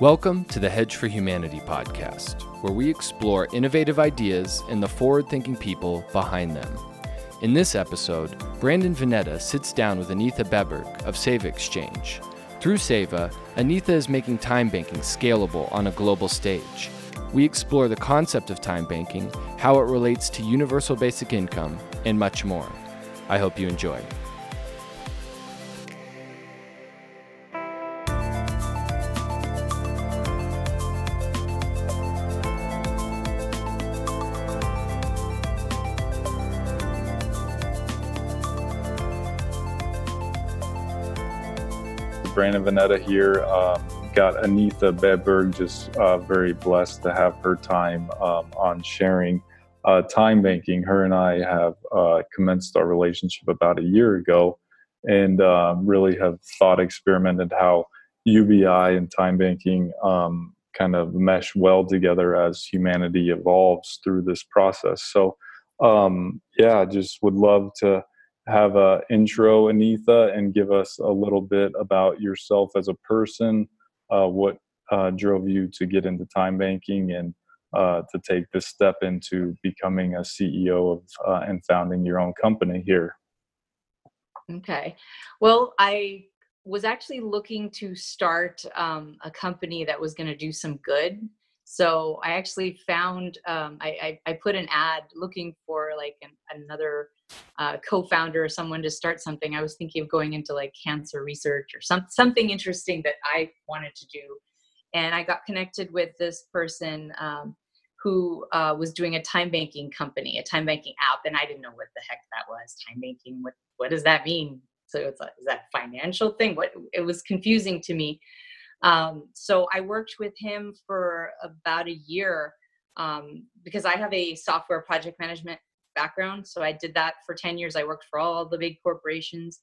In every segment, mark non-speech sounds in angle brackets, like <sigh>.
Welcome to the Hedge for Humanity podcast, where we explore innovative ideas and the forward thinking people behind them. In this episode, Brandon Vanetta sits down with Anitha Beberg of Seva Exchange. Through Seva, Anitha is making time banking scalable on a global stage. We explore the concept of time banking, how it relates to universal basic income, and much more. I hope you enjoy. Brandon Vanetta here. Um, got Anitha Beberg, just uh, very blessed to have her time um, on sharing uh, time banking. Her and I have uh, commenced our relationship about a year ago and um, really have thought experimented how UBI and time banking um, kind of mesh well together as humanity evolves through this process. So, um, yeah, just would love to have a intro, Anitha, and give us a little bit about yourself as a person, uh, what uh, drove you to get into time banking and uh, to take this step into becoming a CEO of uh, and founding your own company here. Okay. Well, I was actually looking to start um, a company that was going to do some good. So I actually found um, I, I, I put an ad looking for like an, another uh, co-founder or someone to start something, I was thinking of going into like cancer research or some something interesting that I wanted to do. And I got connected with this person um, who uh, was doing a time banking company, a time banking app, and I didn't know what the heck that was. Time banking, what what does that mean? So it's like, is that financial thing? What it was confusing to me. Um, so I worked with him for about a year um, because I have a software project management background. So I did that for 10 years. I worked for all the big corporations.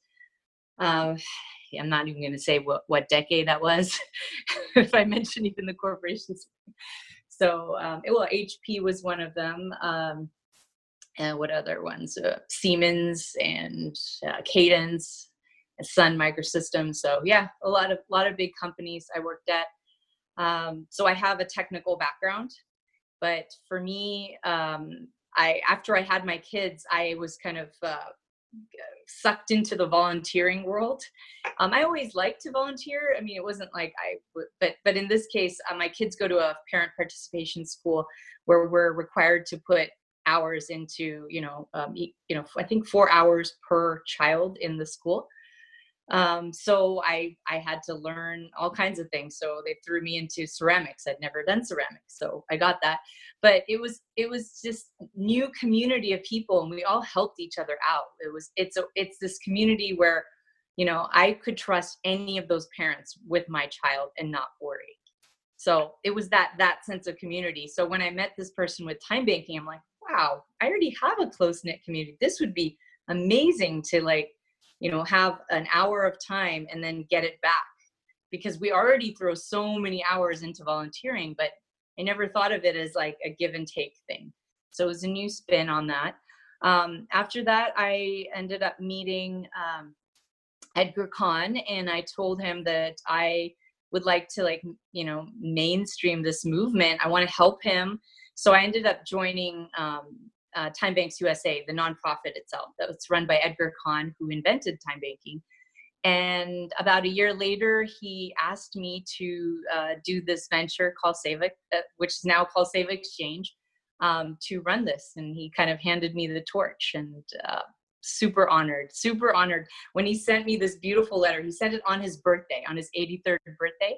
Uh, <sighs> I'm not even going to say what, what decade that was, <laughs> if I mention even the corporations. So, um, it, well, HP was one of them. Um, and what other ones? Uh, Siemens and uh, Cadence, Sun Microsystems. So yeah, a lot of lot of big companies I worked at. Um, so I have a technical background, but for me, um, I after I had my kids, I was kind of uh, sucked into the volunteering world. Um, I always liked to volunteer. I mean, it wasn't like I, but but in this case, uh, my kids go to a parent participation school where we're required to put hours into you know um, you know I think four hours per child in the school um, so I I had to learn all kinds of things. So they threw me into ceramics. I'd never done ceramics, so I got that. But it was it was just new community of people, and we all helped each other out. It was it's a it's this community where you know I could trust any of those parents with my child and not worry. So it was that that sense of community. So when I met this person with time banking, I'm like, wow, I already have a close knit community. This would be amazing to like you know have an hour of time and then get it back. Because we already throw so many hours into volunteering but i never thought of it as like a give and take thing. So it was a new spin on that. Um, after that i ended up meeting um, edgar cahn and i told him that i would like to like you know mainstream this movement. I want to help him. So i ended up joining um, uh, Time Banks USA, the nonprofit itself. That was run by Edgar Cahn, who invented time banking. And about a year later, he asked me to uh, do this venture called Seva, uh, which is now called Seva Exchange, um, to run this. And he kind of handed me the torch and uh, super honored, super honored. When he sent me this beautiful letter, he sent it on his birthday, on his 83rd birthday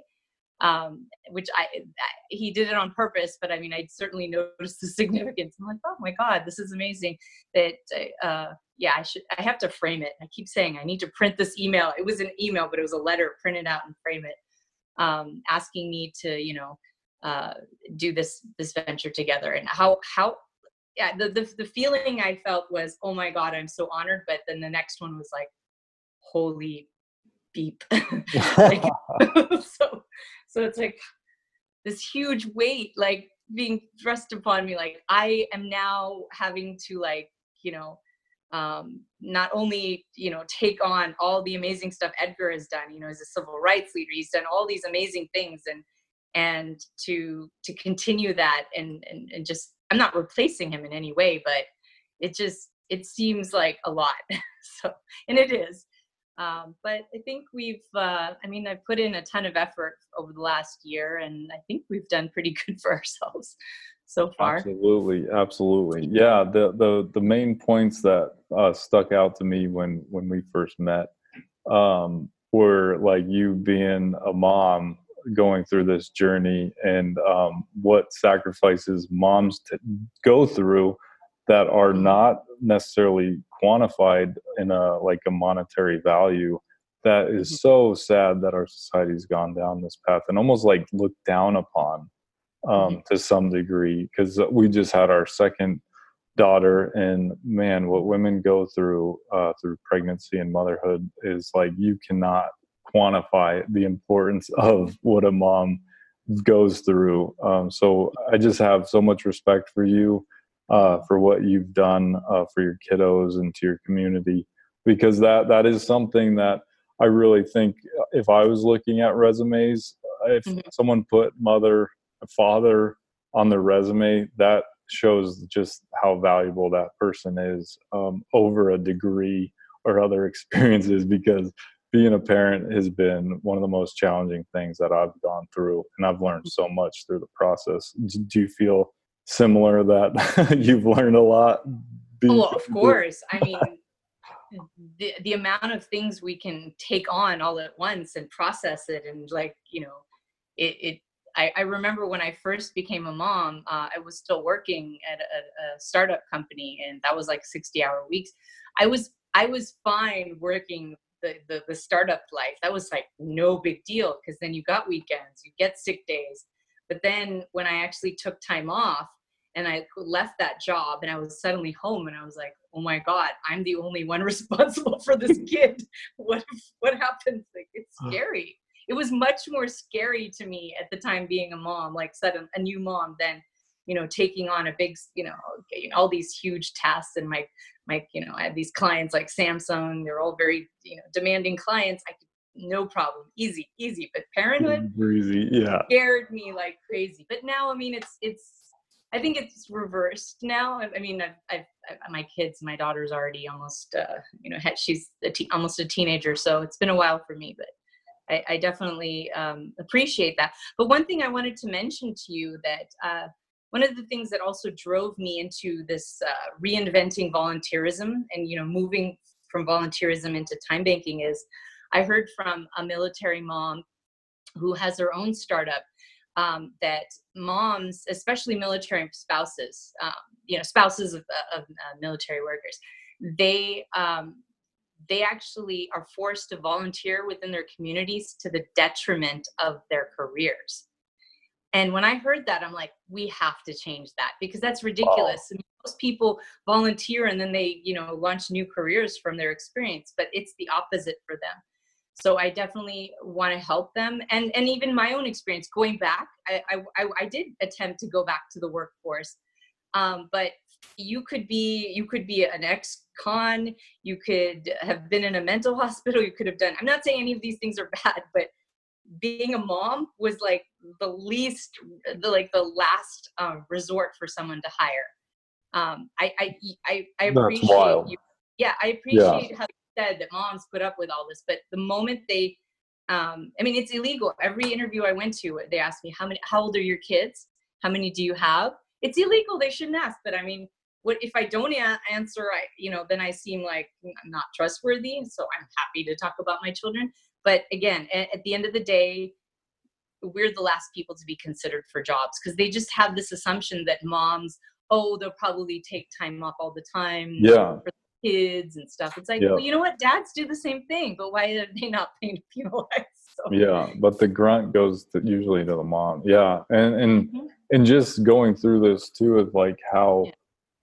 um, which I, I, he did it on purpose, but I mean, I certainly noticed the significance. I'm like, oh my god, this is amazing. That uh, yeah, I should I have to frame it. I keep saying I need to print this email. It was an email, but it was a letter. Print it out and frame it, um, asking me to you know uh, do this this venture together. And how how yeah, the, the the feeling I felt was, oh my god, I'm so honored. But then the next one was like, holy beep. <laughs> like, <laughs> <laughs> so so it's like this huge weight like being thrust upon me like i am now having to like you know um, not only you know take on all the amazing stuff edgar has done you know as a civil rights leader he's done all these amazing things and and to to continue that and, and and just i'm not replacing him in any way but it just it seems like a lot so and it is um, but i think we've uh, i mean i've put in a ton of effort over the last year and i think we've done pretty <laughs> good for ourselves so far. Absolutely absolutely. Yeah the the the main points that uh, stuck out to me when when we first met um, were like you being a mom going through this journey and um, what sacrifices moms t- go through that are not necessarily quantified in a like a monetary value that is mm-hmm. so sad that our society's gone down this path and almost like looked down upon um, mm-hmm. to some degree because we just had our second daughter and man what women go through uh, through pregnancy and motherhood is like you cannot quantify the importance of what a mom goes through. Um, so I just have so much respect for you uh, for what you've done uh, for your kiddos and to your community, because that that is something that I really think if I was looking at resumes, if mm-hmm. someone put mother, father on their resume, that shows just how valuable that person is um, over a degree or other <laughs> experiences because being a parent has been one of the most challenging things that I've gone through, and I've learned so much through the process. Do you feel similar that <laughs> you've learned a lot? Oh, of course. I mean, the the amount of things we can take on all at once and process it, and like you know, it. it I, I remember when I first became a mom, uh, I was still working at a, a startup company, and that was like sixty hour weeks. I was I was fine working the, the, the startup life that was like no big deal because then you got weekends you get sick days but then when i actually took time off and i left that job and i was suddenly home and i was like oh my god i'm the only one <laughs> responsible for this kid. <laughs> What what happens? Like it's uh-huh. scary. It was much more scary to me at the time being a mom like sudden a new mom than you know taking on a big you know all these huge tasks and my my you know i have these clients like samsung they're all very you know demanding clients. I could no problem. Easy easy. But parenthood mm-hmm. easy yeah. scared me like crazy. But now i mean it's it's i think it's reversed now i, I mean I've, I've, I've, my kids my daughter's already almost uh, you know she's a te- almost a teenager so it's been a while for me but I, I definitely um, appreciate that. But one thing I wanted to mention to you that uh, one of the things that also drove me into this uh, reinventing volunteerism and you know moving from volunteerism into time banking is i heard from a military mom who has her own startup um, that moms especially military spouses um, you know spouses of, of uh, military workers they um, they actually are forced to volunteer within their communities to the detriment of their careers and when I heard that, I'm like, we have to change that because that's ridiculous. Wow. Most people volunteer and then they, you know, launch new careers from their experience, but it's the opposite for them. So I definitely want to help them, and and even my own experience going back, I I, I did attempt to go back to the workforce, um, but you could be you could be an ex-con, you could have been in a mental <laughs> hospital, you could have done. I'm not saying any of these things are bad, <laughs> but being a mom was like the least the like the last um, resort for someone to hire um, I, I i i appreciate you yeah i appreciate yeah. how said that moms put up with all this but the moment they um, i mean it's illegal. Every interview i went to they asked me how many how old are your kids? How many do you have? It's illegal. They shouldn't ask but i mean what if i don't a- answer i you know then i seem like i'm not trustworthy so i'm happy to talk about my children. But again at, at the end of the day we're the last people to be considered for jobs because they just have this assumption that moms oh they'll probably take time off all the time yeah. for kids and stuff it's like yeah. well you know what dads do the same thing but why are they not <laughs> being penalized <laughs> so. yeah but the grunt goes to, usually to the mom yeah and and mm-hmm. and just going through this too is like how yeah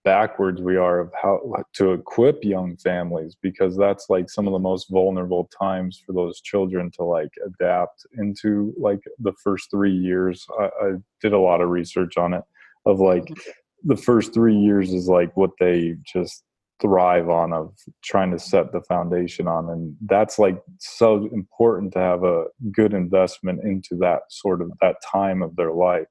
backwards we are of how to equip young families because that's like some of the most vulnerable times for those children to like adapt into like the first three years I, I did a lot of research on it of like mm-hmm. the first three years is like what they just thrive on of trying to set the foundation on and that's like so important to have a good investment into that sort of that time of their life.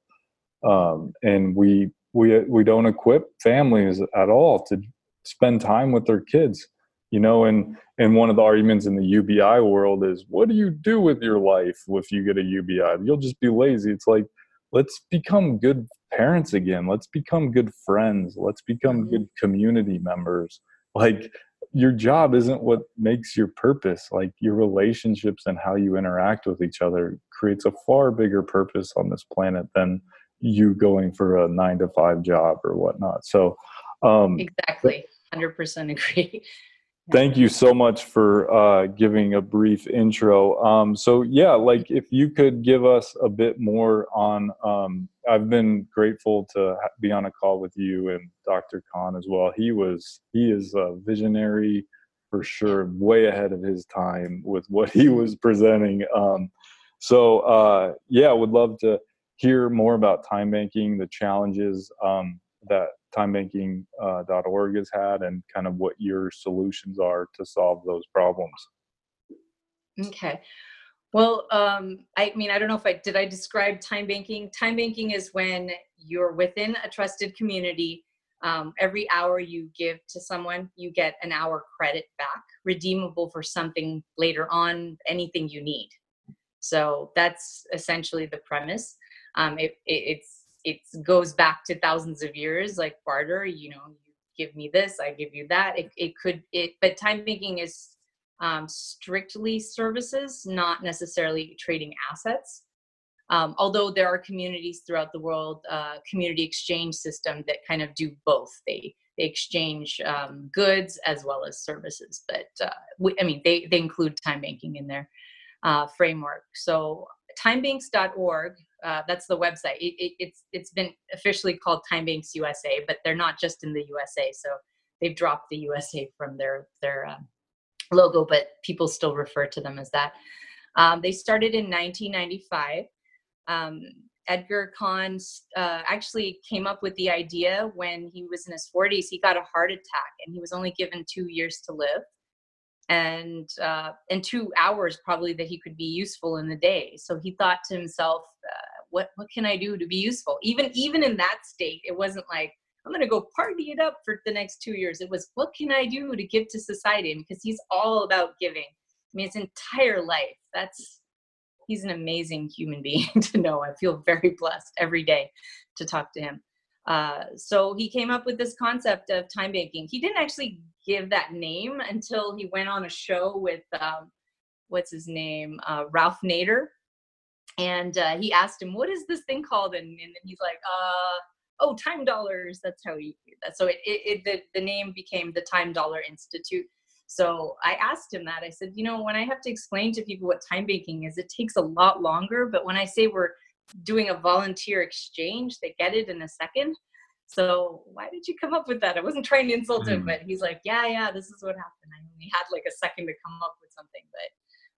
Um, and we we we don't equip families at all to spend time with their kids you know and and one of the arguments in the ubi world is what do you do with your life if you get a ubi you'll just be lazy. It's like let's become good parents again. Let's become good friends. Let's become mm-hmm. good community members. Like your job isn't what makes your purpose. Like your relationships and how you interact with each other creates a far bigger purpose on this planet than you going for a nine to five job or whatnot. So um exactly. 100% agree Thank you so much for uh, giving a brief intro. Um, so, yeah, like if you could give us a bit more on, um, I've been grateful to be on a call with you and Dr. Cahn as well. He was, he is a visionary for sure, way ahead of his time with what he was presenting. Um, so, uh, yeah, would love to hear more about time banking, the challenges um, that timebanking.org uh, has had and kind of what your solutions are to solve those problems. Okay. Well, um, I mean, I don't know if I did I describe time banking. Time banking is when you're within a trusted community. Um, every hour you give to someone, you get an hour credit back, redeemable for something later on, anything you need. So that's essentially the premise. Um, it, it, it's it goes back to thousands of years like barter you know you give me this i give you that. It, it could it but time banking is um, strictly services not necessarily trading assets. Um, although there are communities throughout the world uh, community exchange system that kind of do both. They they exchange um, goods as well as services but uh, we, i mean they, they include time banking in their uh, framework. So timebanks.org uh, that's the website. It, it, it's it's been officially called timebanks USA, but they're not just in the USA. So they've dropped the USA from their their uh, logo, but people still refer to them as that. Um, they started in 1995. Um, Edgar Cahn uh, actually came up with the idea when he was in his 40s. He got a heart attack, and he was only given two years to live and uh, and two hours probably that he could be useful in the day. So he thought to himself, uh, what what can I do to be useful? Even even in that state, it wasn't like I'm gonna go party it up for the next two years. It was what can I do to give to society? Because he's all about giving. I mean, his entire life. That's he's an amazing human being <laughs> to know. I feel very blessed every day to talk to him. Uh, so he came up with this concept of time banking. He didn't actually give that name until he went on a show with um, what's his name, uh, Ralph Nader, and uh, he asked him, "What is this thing called?" And, and he's like, "Uh, oh, time dollars." That's how he. That. So it, it, it the the name became the Time Dollar Institute. So I asked him that. I said, you know, when I have to explain to people what time banking is, it takes a lot longer. But when I say we're doing a volunteer exchange, they get it in a second. So why did you come up with that? I wasn't trying to insult him, mm. but he's like, yeah, yeah, this is what happened. I only had like a second to come up with something, but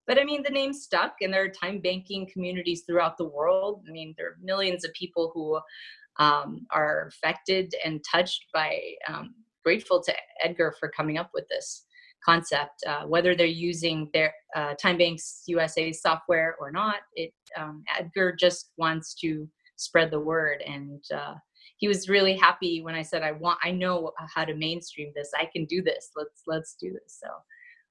but I mean, the name stuck, and there are time banking communities throughout the world. I mean, there are millions of people who um, are affected and touched by. Um, grateful to Edgar for coming up with this concept. Uh, whether they're using their uh, Time Banks USA software or not, it um, Edgar just wants to spread the word, and uh, he was really happy when I said, "I want, I know how to mainstream this. I can do this. Let's let's do this." So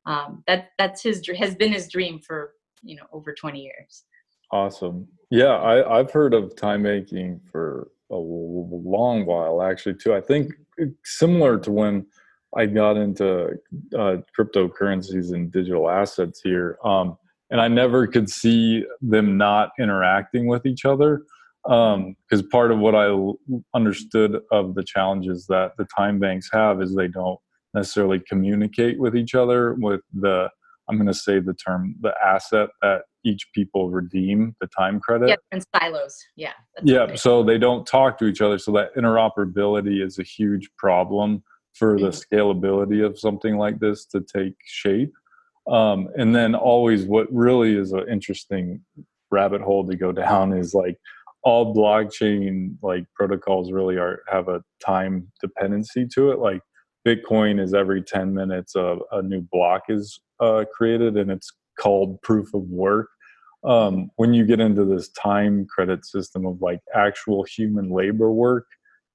um, that that's his has been his dream for you know over 20 years awesome yeah I, i've heard of time banking for a long while actually too i think similar to when i got into uh, cryptocurrencies and digital assets here um, and i never could see them not interacting with each other because um, part of what i understood of the challenges that the time banks have is they don't necessarily communicate with each other with the i'm going to say the term the asset that each people redeem the time credit. Yeah and silos. Yeah yeah so they don't talk to each other so that interoperability is a huge problem for the scalability of something like this to take shape. Um, and then always what really is an interesting rabbit hole to go down is like all blockchain like protocols really are have a time dependency to it. Like Bitcoin is every 10 minutes a, a new block is uh, created and it's called proof of work. Um, when you get into this time credit system of like actual human labor work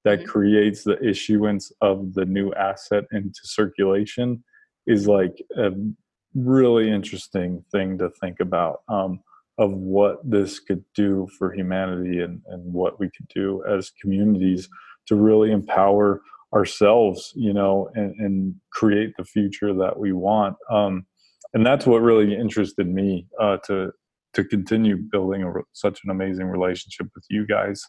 that mm-hmm. creates the issuance of the new asset into circulation is like a really interesting thing to think about um, of what this could do for humanity and, and what we could do as communities to really empower ourselves you know and, and create the future that we want um, and that's what really interested me uh, to to continue building a, such an amazing relationship with you guys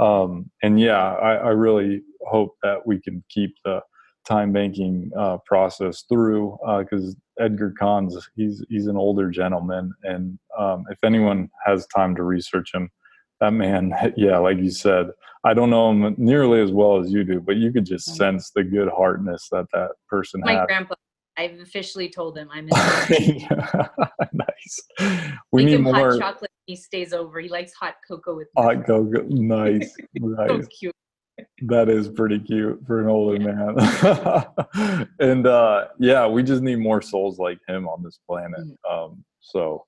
um, and yeah I, I really hope that we can keep the time banking uh, process through because uh, Edgar Conze he's he's an older gentleman, and um, if anyone has time to research him, that man, <laughs> yeah, like you said, I don't know him nearly as well as you do, but you could just mm-hmm. sense the good heartness that that person My had. grandpa. I've officially told him I'm his <laughs> <laughs> nice. We need more chocolate. He stays over. He likes hot cocoa with hot cocoa. Nice, <laughs> nice. so cute that is pretty cute for an older man. <laughs> and uh, yeah, we just need more souls like him on this planet. Mm-hmm. Um, so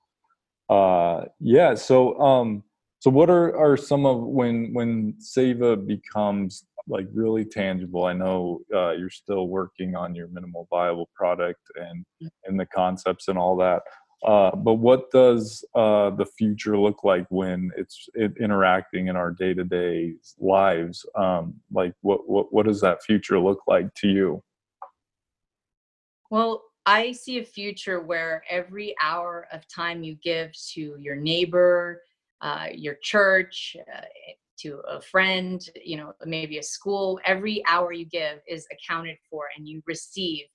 uh, yeah, so um, so what are, are some of when when Seva becomes like really tangible? I know uh, you're still working on your minimal viable product and mm. and the concepts and all that. Uh, but what does uh, the future look like when it's it interacting in our day-to-day lives? Um, like, what, what what does that future look like to you? Well, I see a future where every hour of time you give to your neighbor, uh, your church, uh, to a friend, you know, maybe a school, every hour you give is accounted for, and you receive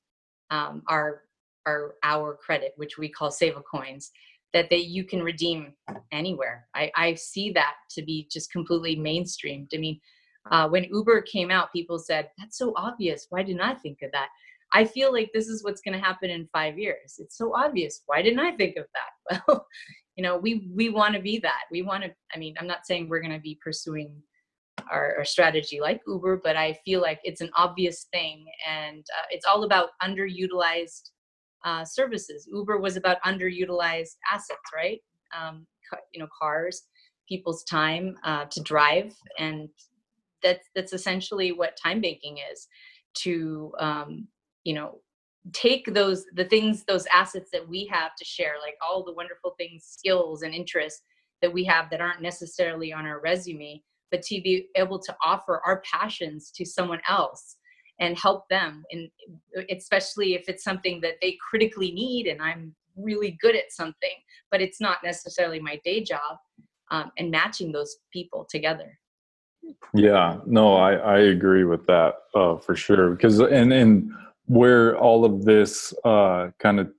um, our our our credit, which we call Seva coins, that they you can redeem anywhere. I, I see that to be just completely mainstreamed. I mean, uh, when Uber came out, people said, "That's so obvious. Why didn't I think of that?" I feel like this is what's going to happen in five years. It's so obvious. Why didn't I think of that? <laughs> Well, you know, we we want to be that. We want to. I mean, I'm not saying we're going to be pursuing our, our, strategy like Uber, but I feel like it's an obvious thing, and uh, it's all about underutilized uh, services. Uber was about underutilized assets, right? Um, you know, cars, people's time uh, to drive, and that's that's essentially what time banking is. To um, you know, take those the things, those assets that we have to share, like all the wonderful things, skills, and interests that we have that aren't necessarily on our resume, but to be able to offer our passions to someone else and help them and especially if it's something that they critically need and i'm really good at something but it's not necessarily my day job um, and matching those people together. Yeah no i i agree with that uh, for sure because and and where all of this uh, kind of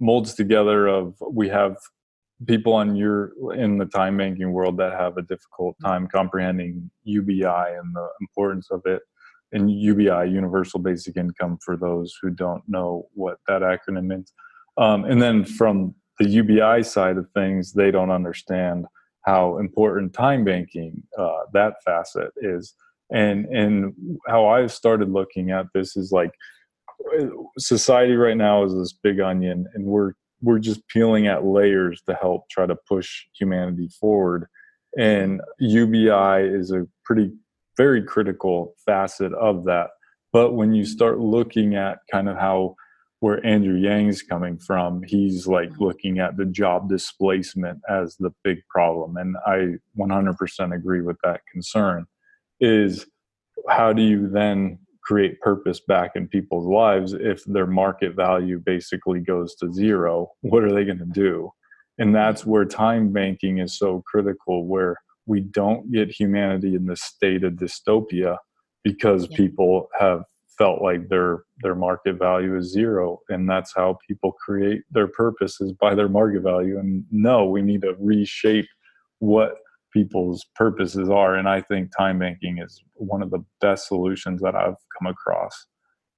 molds together of we have people on your in the time banking world that have a difficult time comprehending ubi and the importance of it and UBI, Universal Basic Income, for those who don't know what that acronym means. Um, and then from the UBI side of things, they don't understand how important time banking uh, that facet is. And and how I've started looking at this is like society right now is this big onion, and we're we're just peeling at layers to help try to push humanity forward. And UBI is a pretty very critical facet of that. But when you start looking at kind of how where Andrew Yang's coming from, he's like mm-hmm. looking at the job displacement as the big problem. And I 100% agree with that concern. Is how do you then create purpose back in people's lives if their market value basically goes to zero? What are they going to do? And that's where time banking is so critical, where we don't get humanity in this state of dystopia because yeah. people have felt like their their market value is zero and that's how people create their purposes by their market value. And no we need to reshape what people's purposes are and i think time banking is one of the best solutions that i've come across.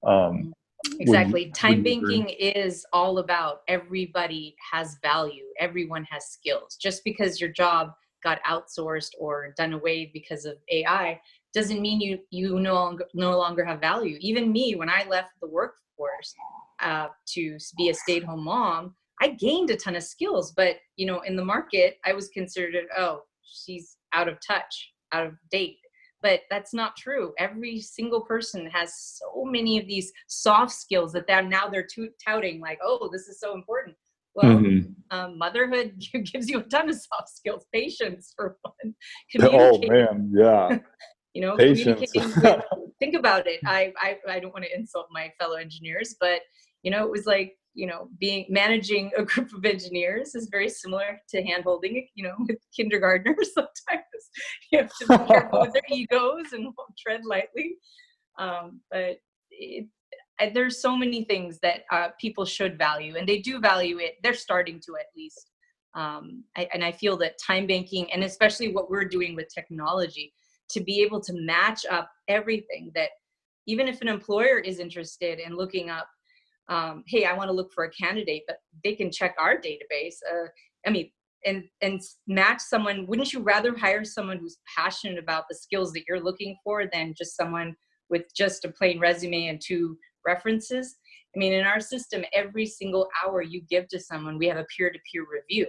Um, exactly. time banking is all about everybody has value everyone has skills. Just because your job got outsourced or done away because of AI doesn't mean you you no longer no longer have value. Even me, when I left the workforce uh, to be a stay-at-home mom, I gained a ton of skills. But you know, in the market, I was considered oh she's out of touch, out of date. But that's not true. Every single person has so many of these soft skills that they're now they're touting like, oh, this is so important. Well, mm-hmm. um, motherhood <laughs> gives you a ton of soft skills. Patience, for one. <laughs> Oh man, yeah. <laughs> you know, Patience. with, think about it. I, I I don't want to insult my fellow engineers, but you know, it was like you know, being managing a group of engineers is very similar to hand holding, you know, with kindergartners. Sometimes you have to be careful with their egos and tread lightly. Um, but it, there's so many things that uh, people should value, and they do value it. They're starting to at least. Um, I, and I feel that time banking, and especially what we're doing with technology, to be able to match up everything that even if an employer is interested in looking up um, hey, I want to look for a candidate, but they can check our database. Uh, I mean, and and match someone. Wouldn't you rather hire someone who's passionate about the skills that you're looking for than just someone with just a plain resume and two references? I mean, in our system, every single hour you give to someone, we have a peer-to-peer review,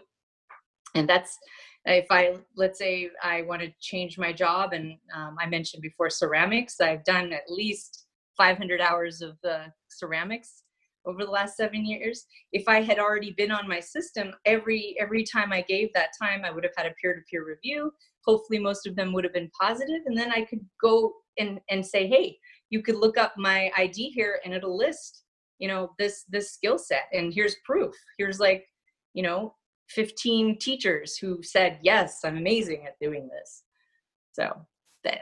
and that's if I let's say I want to change my job, and um, I mentioned before ceramics, I've done at least 500 hours of uh, ceramics over the last seven years. If i had already been on my system every every time i gave that time i would have had a peer-to-peer review. Hopefully most of them would have been positive and then i could go and and say hey you could look up my id here and it'll list you know this this skill set and here's proof. Here's like you know 15 teachers who said yes i'm amazing at doing this. So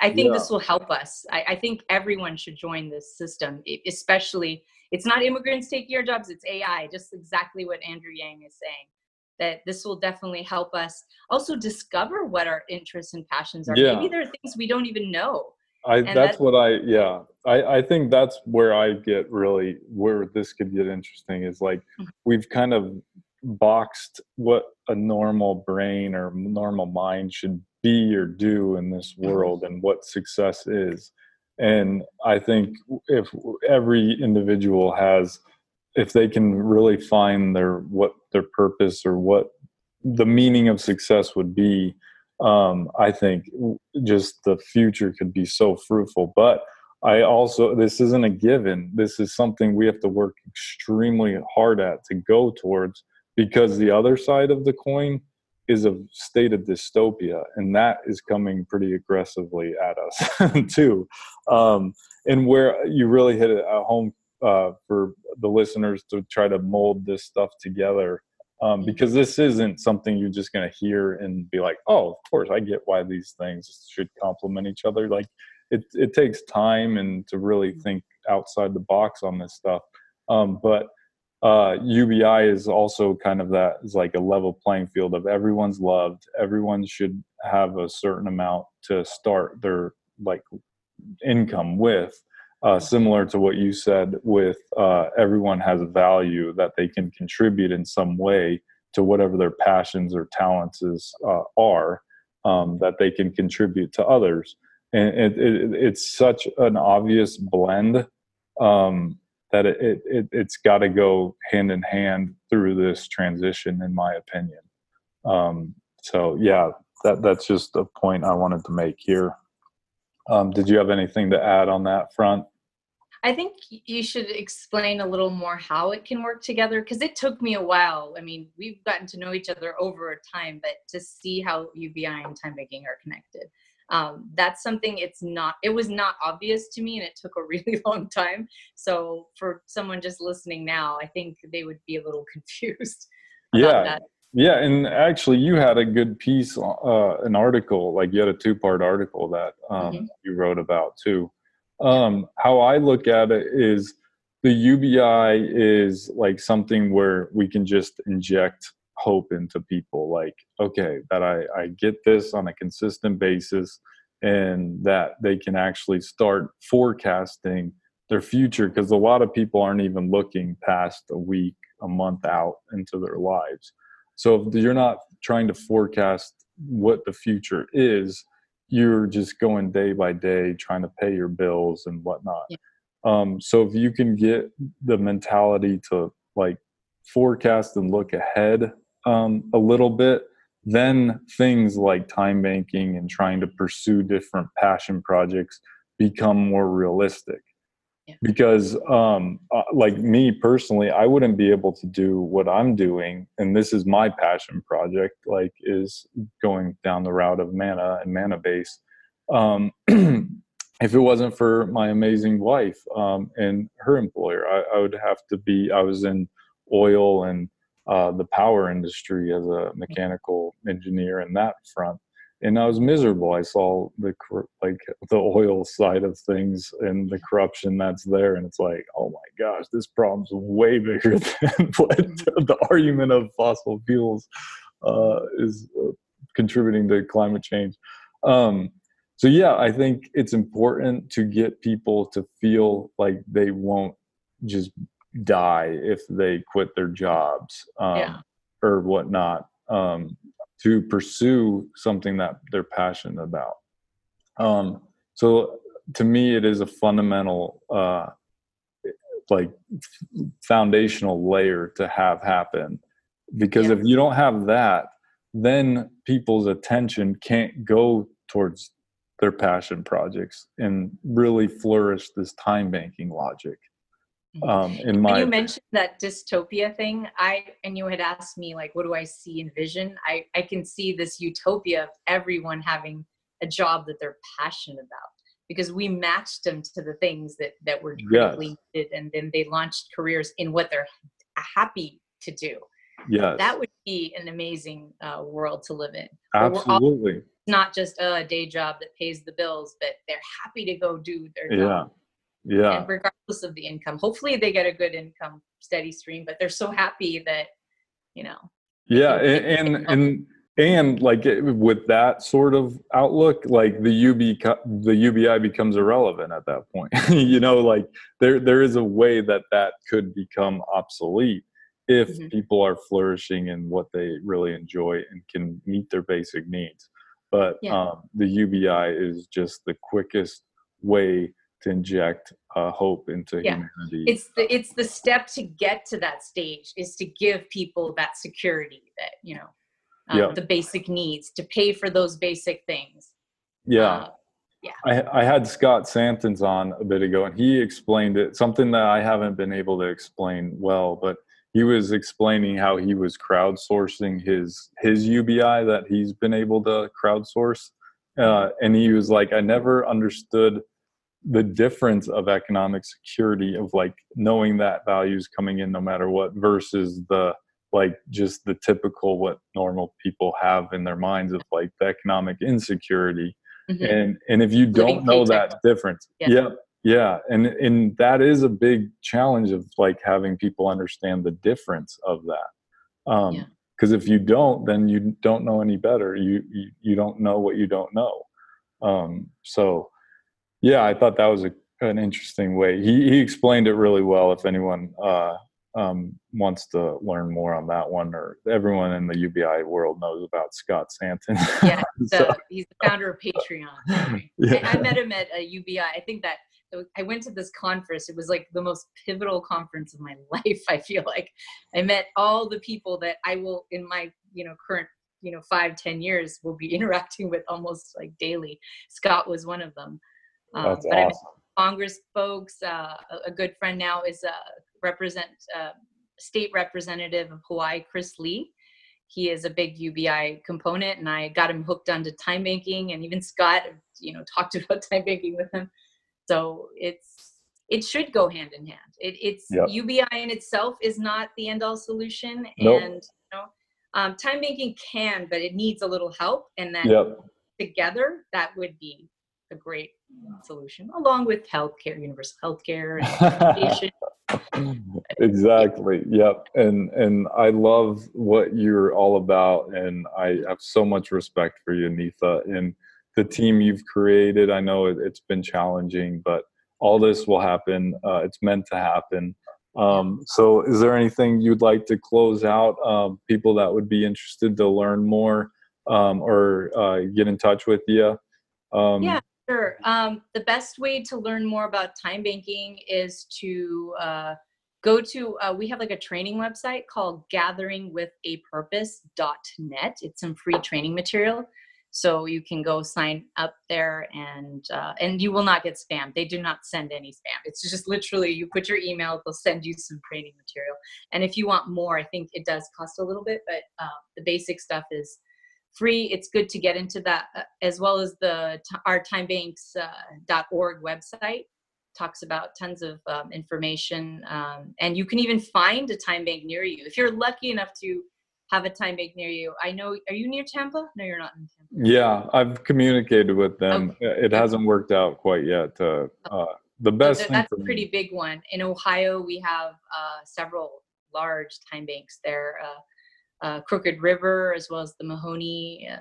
i think yeah. this will help us. I, I think everyone should join this system especially it's not immigrants taking your jobs it's ai just exactly what andrew yang is saying that this will definitely help us. Also discover what our interests and passions are. Yeah. maybe there are things we don't even know I, that's, that's what I, yeah, I, I think that's where I get really, where this could get interesting is like, mm-hmm. we've kind of boxed what a normal brain or normal mind should be or do in this mm-hmm. world and what success is and i think if every individual has if they can really find their what their purpose or what the meaning of success would be um, i think just the future could be so fruitful but i also this isn't a given this is something we have to work extremely hard at to go towards because the other side of the coin is a state of dystopia, and that is coming pretty aggressively at us <laughs> too. Um, and where you really hit it at home uh, for the listeners to try to mold this stuff together, um, mm-hmm. because this isn't something you're just going to hear and be like, "Oh, of course, I get why these things should complement each other." Like it, it takes time and to really mm-hmm. think outside the box on this stuff. Um, but uh, UBI is also kind of that is like a level playing field of everyone's loved. Everyone should have a certain amount to start their like income with. Uh, similar to what you said, with uh, everyone has a value that they can contribute in some way to whatever their passions or talents is, uh, are um, that they can contribute to others. And it, it, it's such an obvious blend um, that it, it, it's got to go hand in hand through this transition, in my opinion. Um, so yeah, that that's just a point I wanted to make here. Um, did you have anything to add on that front? I think you should explain a little more how it can work together because it took me a while. I mean, we've gotten to know each other over time, but to see how UBI and time banking are connected um, that's something it's not it was not obvious to me and it took a <laughs> really long time so for someone just listening now i think they would be a little <laughs> confused yeah that. yeah and actually you had a good piece uh, an article like you had a two part article that um, mm-hmm. you wrote about too um, how i look at it is the ubi is like something where we can just inject hope into people like okay that I, I get this on a consistent basis and that they can actually start forecasting their future because a lot of people aren't even looking past a week a month out into their lives. So if you're not trying to forecast what the future is you're just going day by day trying to pay your bills and whatnot. Yeah. Um, so if you can get the mentality to like forecast and look ahead um, a little bit, then things like time banking and trying to pursue different passion projects become more realistic. Yeah. Because, um, uh, like me personally, I wouldn't be able to do what I'm doing, and this is my passion project. Like, is going down the route of Manna and Manna Base. Um, <clears throat> if it wasn't for my amazing wife um, and her employer, I, I would have to be. I was in oil and uh, the power industry as a mechanical engineer in that front and i was miserable i saw the like the oil side of things and the corruption that's there and it's like oh my gosh this problem's way bigger <laughs> than what mm-hmm. the argument of fossil fuels uh, is uh, contributing to climate change um, so yeah i think it's important to get people to feel like they won't just die if they quit their jobs um, yeah. or whatnot um, to pursue something that they're passionate about. Um, so to me, it is a fundamental, uh, like foundational layer to have happen because yeah. if you don't have that, then people's attention can't go towards their passion projects and really flourish this time banking logic. Mm-hmm. um, in my when you mentioned that dystopia thing i and you had asked me like what do i see in vision? I i can see this utopia of everyone having a job that they're passionate about because we matched them to the things that that were critically yes. needed and then they launched careers in what they're happy to do. Yeah that would be an amazing uh, world to live in. Absolutely. not just a day job that pays the bills but they're happy to go do their job. yeah yeah. and regardless of the income hopefully they get a good income steady stream but they're so happy that you know. Yeah and and, and and like with that sort of outlook like the ub the ubi becomes irrelevant at that point. <laughs> You know like there there is a way that that could become obsolete if mm-hmm. people are flourishing in what they really enjoy and can meet their basic needs. But yeah. um, the ubi is just the quickest way to inject uh, hope into yeah. humanity. It's the it's the step to get to that stage is to give people that security that you know um, yeah. the basic needs to pay for those basic things. Yeah. Uh, yeah. I, I had Scott Santens on a bit ago, and he explained it something that I haven't been able to explain well, but he was explaining how he was crowdsourcing his his UBI that he's been able to crowdsource, uh, and he was like, I never understood the difference of economic security of like knowing that value is coming in no matter what versus the like just the typical what normal people have in their minds of like the economic insecurity. Mm-hmm. and and if you don't know that difference yeah. yeah yeah. And and that is a big challenge of like having people understand the difference of that. Um yeah. because if you don't then you don't know any better. You, you you don't know what you don't know. Um so yeah, I thought that was a, an interesting way. He, he explained it really well. If anyone uh, um, wants to learn more on that one, or everyone in the UBI world knows about Scott Santens. yeah, <laughs> so. he's the founder of Patreon. <laughs> yeah. I, I met him at a UBI. I think that I went to this conference. It was like the most pivotal conference of my <laughs> life. I feel like I met all the people that I will in my you know current you know five ten years will be interacting with almost like daily. Scott was one of them. Um, That's but awesome. I'm Congress folks. Uh, a good friend now is a represent uh, state representative of Hawaii, Chris Lee. He is a big UBI component, and I got him hooked onto time banking. And even Scott, you know, <laughs> talked about time banking with him. So it's it should go hand in hand. It, it's yep. UBI in itself is not the end all solution, nope. and you know, um, time banking can, but it needs a little help. And then yep. together, that would be a great solution, along with healthcare, universal healthcare, <laughs> <laughs> exactly. Yep. And and I love what you're all about, and I have so much respect for you, Neetha, and the team you've created. I know it, has been challenging, but all this will happen. Uh, it's meant to happen. Um, so, is there anything you'd like to close out? Um, people that would be interested to learn more um, or uh, get in touch with you Um, yeah, sure. Um, the best way to learn more about time banking is to uh, go to, uh, we have like a training website called gatheringwithapurpose.net. It's some free training material. So you can go sign up there and uh, and you will not get spam. They do not send any spam. It's just literally you put your email, they'll send you some training material. And if you want more, I think it does cost a little bit, but uh, the basic stuff is free. It's good to get into that uh, as well as the our timebanks.org uh, website talks about tons of um, information um, and you can even find a time bank near you if you're lucky enough to have a time bank near you. I know. Are you near Tampa? No, you're not in Tampa. Yeah, I've communicated with them. Okay. It hasn't worked out quite yet. Uh, uh, the best. that's a pretty big one. In Ohio, we have uh, several large time banks there. Uh, uh, Crooked River, as well as the Mahoney. Uh,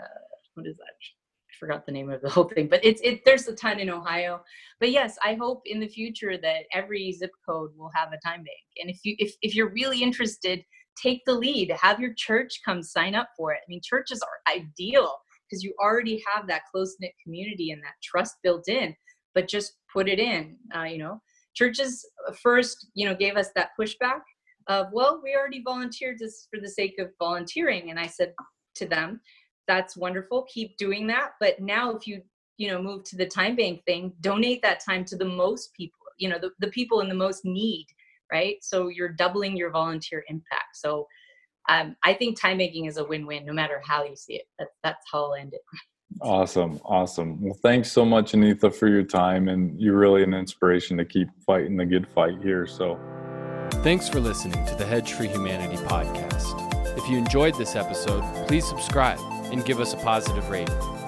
what is that? I forgot the name of the <laughs> whole thing, but it's it. There's a ton in Ohio. But yes, I hope in the future that every zip code will have a time bank. And if you if if you're really interested take the lead have your church come sign up for it i mean churches are ideal because you already have that close knit community and that trust built in but just put it in uh, you know churches first you know gave us that pushback of well we already volunteered just for the sake of volunteering and i said to them that's wonderful keep doing that but now if you you know move to the time bank thing donate that time to the most people you know the, the people in the most need right? So you're doubling your volunteer impact. So um, I think time banking is a win-win, no matter how you see it. That, that's how I'll end it. Awesome, awesome. Well, thanks so much, Anitha, for your time, and you're really an inspiration to keep fighting the good fight here. So, thanks for listening to the Hedge for Humanity podcast. If you enjoyed this episode, please subscribe and give us a positive rating.